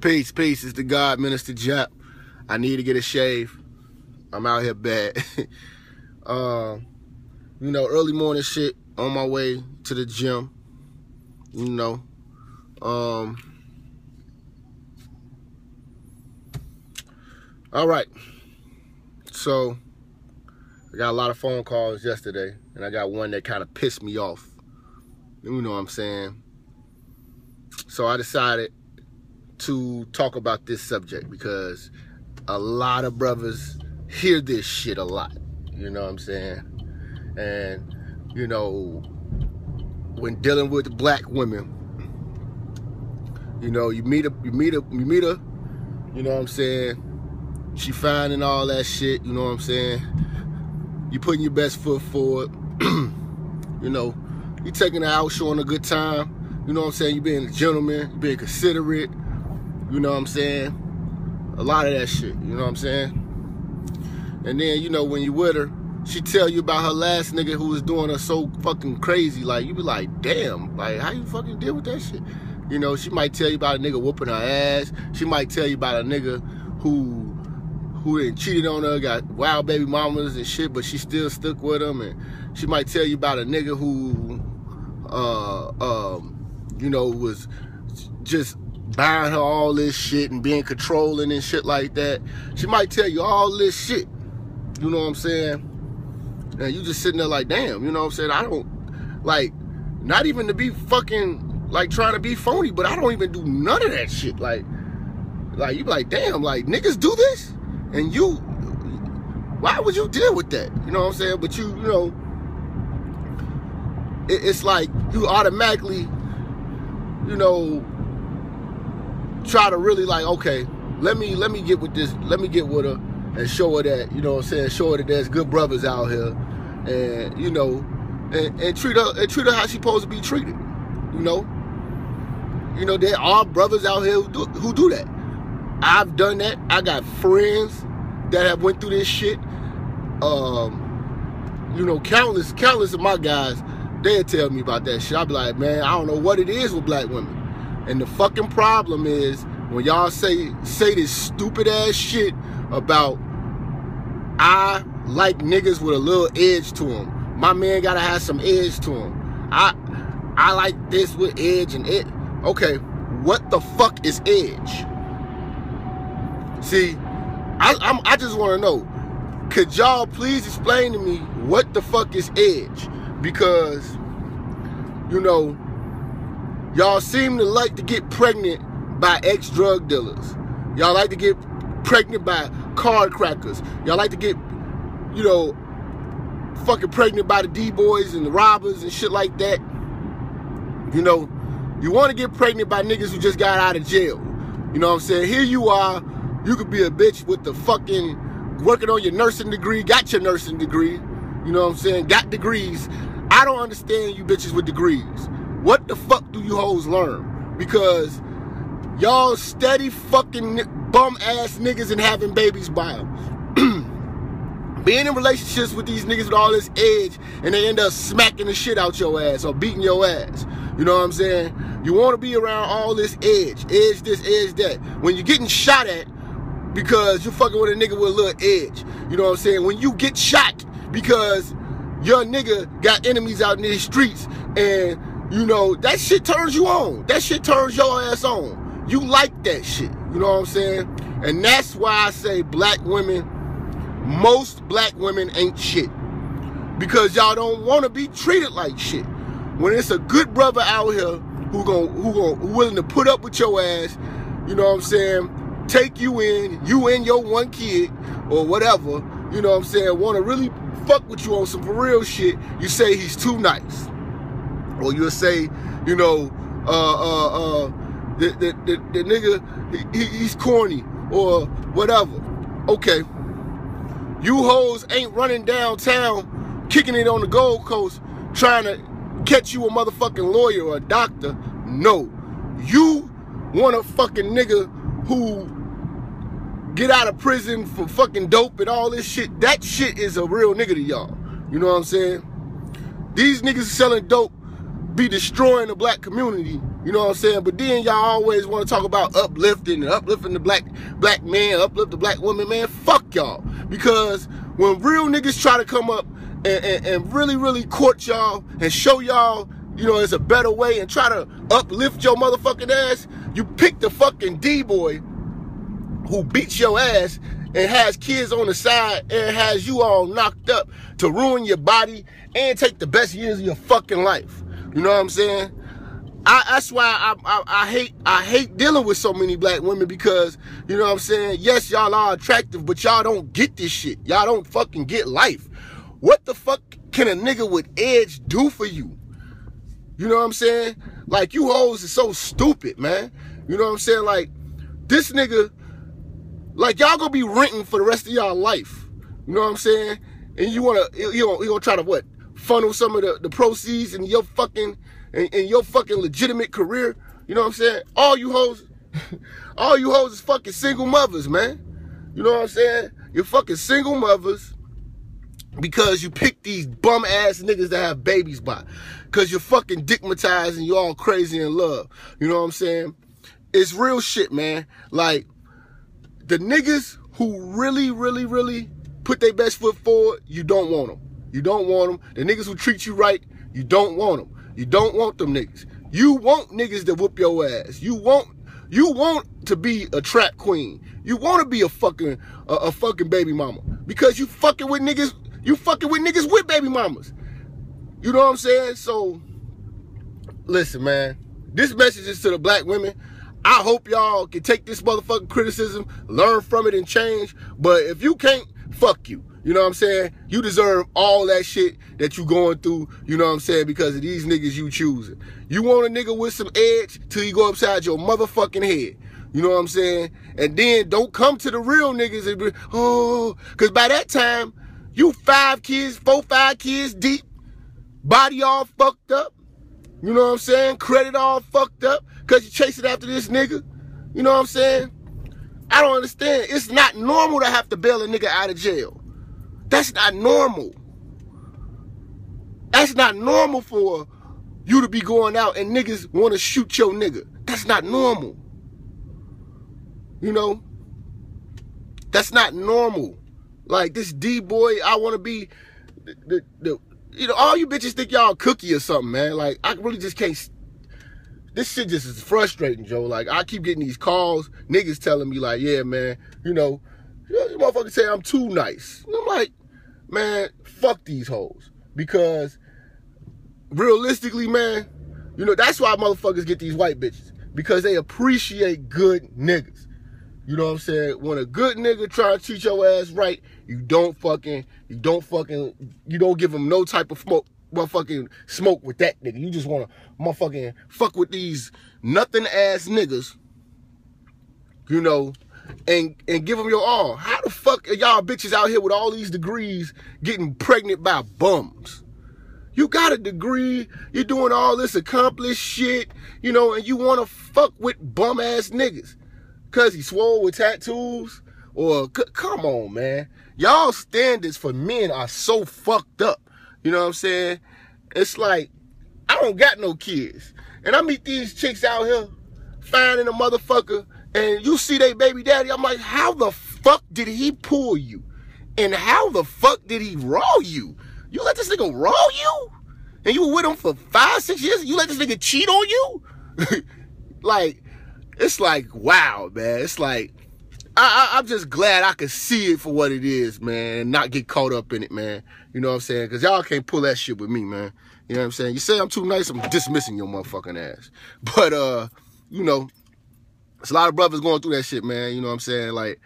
Peace, peace. It's the God Minister Jap. I need to get a shave. I'm out here bad. uh, you know, early morning shit on my way to the gym. You know. Um All right. So I got a lot of phone calls yesterday, and I got one that kind of pissed me off. You know what I'm saying? So I decided to talk about this subject because a lot of brothers hear this shit a lot. You know what I'm saying? And, you know, when dealing with black women, you know, you meet a, you meet a, you meet a, you know what I'm saying? She fine and all that shit, you know what I'm saying? You putting your best foot forward. you know, you taking her out, showing a good time. You know what I'm saying? You being a gentleman, you being considerate. You know what I'm saying? A lot of that shit, you know what I'm saying? And then, you know, when you with her, she tell you about her last nigga who was doing her so fucking crazy. Like, you be like, damn, like, how you fucking deal with that shit? You know, she might tell you about a nigga whooping her ass. She might tell you about a nigga who who then cheated on her, got wild baby mamas and shit, but she still stuck with him. And she might tell you about a nigga who, uh, um, you know, was just buying her all this shit and being controlling and shit like that. She might tell you all this shit. You know what I'm saying? And you just sitting there like, damn, you know what I'm saying? I don't, like, not even to be fucking, like, trying to be phony, but I don't even do none of that shit. Like, like, you be like, damn, like, niggas do this? And you, why would you deal with that? You know what I'm saying? But you, you know, it, it's like you automatically, you know, try to really like, okay, let me let me get with this, let me get with her and show her that, you know what I'm saying, show her that there's good brothers out here. And, you know, and, and treat her and treat her how she's supposed to be treated. You know? You know, there are brothers out here who do, who do that. I've done that. I got friends that have went through this shit. Um, you know, countless, countless of my guys, they'll tell me about that shit. I'll be like, man, I don't know what it is with black women. And the fucking problem is when y'all say say this stupid ass shit about I like niggas with a little edge to them. My man gotta have some edge to him. I I like this with edge and it. Okay, what the fuck is edge? See, I, I'm, I just want to know, could y'all please explain to me what the fuck is edge? Because, you know, y'all seem to like to get pregnant by ex-drug dealers. Y'all like to get pregnant by card crackers. Y'all like to get, you know, fucking pregnant by the D-boys and the robbers and shit like that. You know, you want to get pregnant by niggas who just got out of jail. You know what I'm saying? Here you are, you could be a bitch with the fucking working on your nursing degree, got your nursing degree, you know what I'm saying? Got degrees. I don't understand you bitches with degrees. What the fuck do you hoes learn? Because y'all steady fucking bum ass niggas and having babies by them. Being in relationships with these niggas with all this edge and they end up smacking the shit out your ass or beating your ass. You know what I'm saying? You want to be around all this edge, edge this, edge that. When you're getting shot at, because you're fucking with a nigga with a little edge. You know what I'm saying? When you get shot because your nigga got enemies out in these streets and you know that shit turns you on. That shit turns your ass on. You like that shit. You know what I'm saying? And that's why I say black women, most black women ain't shit. Because y'all don't want to be treated like shit. When it's a good brother out here who gon' who gon' willing to put up with your ass, you know what I'm saying? take you in, you and your one kid, or whatever, you know what I'm saying, want to really fuck with you on some real shit, you say he's too nice. Or you'll say, you know, uh, uh, uh, the, the, the, the nigga, he, he's corny, or whatever. Okay. You hoes ain't running downtown, kicking it on the Gold Coast, trying to catch you a motherfucking lawyer or a doctor. No. You want a fucking nigga who get out of prison for fucking dope and all this shit, that shit is a real nigga to y'all. You know what I'm saying? These niggas selling dope be destroying the black community. You know what I'm saying? But then y'all always want to talk about uplifting and uplifting the black black man, uplift the black woman, man. Fuck y'all. Because when real niggas try to come up and, and, and really, really court y'all and show y'all, you know, it's a better way and try to uplift your motherfucking ass, you pick the fucking D-boy who beats your ass and has kids on the side and has you all knocked up to ruin your body and take the best years of your fucking life. You know what I'm saying? I, that's why I, I, I, hate I hate dealing with so many black women because you know what I'm saying. Yes, y'all are attractive, but y'all don't get this shit. Y'all don't fucking get life. What the fuck can a nigga with edge do for you? You know what I'm saying? Like you hoes is so stupid, man. You know what I'm saying? Like this nigga, like y'all gonna be renting for the rest of y'all life. You know what I'm saying? And you wanna you know you gonna try to what funnel some of the, the proceeds in your fucking in, in your fucking legitimate career. You know what I'm saying? All you hoes, all you hoes is fucking single mothers, man. You know what I'm saying? You're fucking single mothers because you pick these bum ass niggas that have babies by. Cause you're fucking dickmatized and you're all crazy in love. You know what I'm saying? It's real shit, man. Like, the niggas who really, really, really put their best foot forward, you don't want them. You don't want them. The niggas who treat you right, you don't want them. You don't want them niggas. You want niggas to whoop your ass. You want you want to be a trap queen. You want to be a fucking a, a fucking baby mama because you fucking with niggas. You fucking with niggas with baby mamas. You know what I'm saying? So listen, man. This message is to the black women. I hope y'all can take this motherfucking criticism, learn from it, and change. But if you can't, fuck you. You know what I'm saying? You deserve all that shit that you going through, you know what I'm saying, because of these niggas you choosing. You want a nigga with some edge till you go upside your motherfucking head. You know what I'm saying? And then don't come to the real niggas and be, oh, because by that time, you five kids, four, five kids deep, body all fucked up. You know what I'm saying? Credit all fucked up because you chasing after this nigga. You know what I'm saying? I don't understand. It's not normal to have to bail a nigga out of jail. That's not normal. That's not normal for you to be going out and niggas want to shoot your nigga. That's not normal. You know? That's not normal. Like this D boy, I want to be the, the, the, you know, all you bitches think y'all cookie or something, man. Like I really just can't this shit just is frustrating, Joe. Like I keep getting these calls, niggas telling me like, yeah, man, you know, you motherfuckers say I'm too nice. And I'm like, man, fuck these hoes. Because realistically, man, you know, that's why motherfuckers get these white bitches. Because they appreciate good niggas. You know what I'm saying? When a good nigga try to treat your ass right, you don't fucking, you don't fucking, you don't give him no type of smoke, motherfucking smoke with that nigga. You just wanna motherfucking fuck with these nothing ass niggas, you know, and and give them your all. How the fuck are y'all bitches out here with all these degrees getting pregnant by bums? You got a degree, you're doing all this accomplished shit, you know, and you want to fuck with bum ass niggas. Cause he swole with tattoos? Or, come on, man. Y'all standards for men are so fucked up. You know what I'm saying? It's like, I don't got no kids. And I meet these chicks out here finding a motherfucker and you see they baby daddy. I'm like, how the fuck did he pull you? And how the fuck did he raw you? You let this nigga raw you? And you were with him for five, six years? You let this nigga cheat on you? like, it's like, wow, man. It's like, I, I, am just glad I could see it for what it is, man, and not get caught up in it, man. You know what I'm saying? Because y'all can't pull that shit with me, man. You know what I'm saying? You say I'm too nice, I'm dismissing your motherfucking ass. But, uh, you know, it's a lot of brothers going through that shit, man. You know what I'm saying? Like,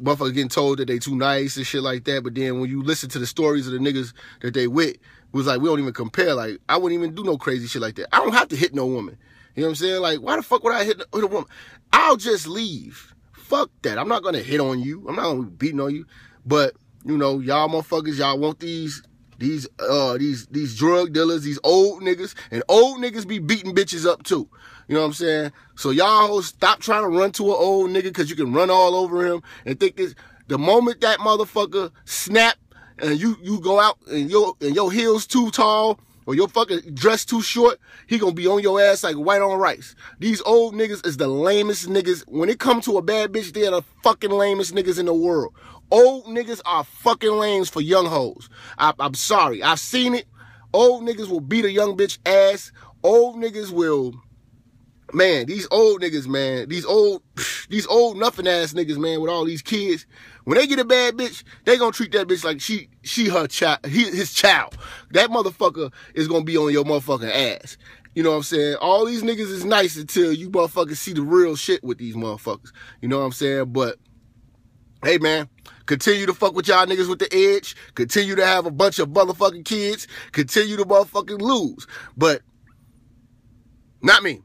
motherfuckers getting told that they too nice and shit like that. But then when you listen to the stories of the niggas that they with, it was like, we don't even compare. Like, I wouldn't even do no crazy shit like that. I don't have to hit no woman. You know what I'm saying? Like, why the fuck would I hit, hit a woman? I'll just leave. Fuck that. I'm not gonna hit on you. I'm not gonna be beating on you. But you know, y'all motherfuckers, y'all want these these uh these these drug dealers, these old niggas, and old niggas be beating bitches up too. You know what I'm saying? So y'all stop trying to run to an old nigga because you can run all over him and think this. The moment that motherfucker snap and you you go out and your and your heels too tall or your fucking dress too short, he gonna be on your ass like white on rice. These old niggas is the lamest niggas. When it come to a bad bitch, they're the fucking lamest niggas in the world. Old niggas are fucking lames for young hoes. I, I'm sorry. I've seen it. Old niggas will beat a young bitch ass. Old niggas will man, these old niggas, man, these old, these old nothing ass niggas, man, with all these kids, when they get a bad bitch, they gonna treat that bitch like she, she her child, he, his child. That motherfucker is gonna be on your motherfucking ass. You know what I'm saying? All these niggas is nice until you motherfuckers see the real shit with these motherfuckers. You know what I'm saying? But, hey man, continue to fuck with y'all niggas with the edge. Continue to have a bunch of motherfucking kids. Continue to motherfucking lose. But, not me.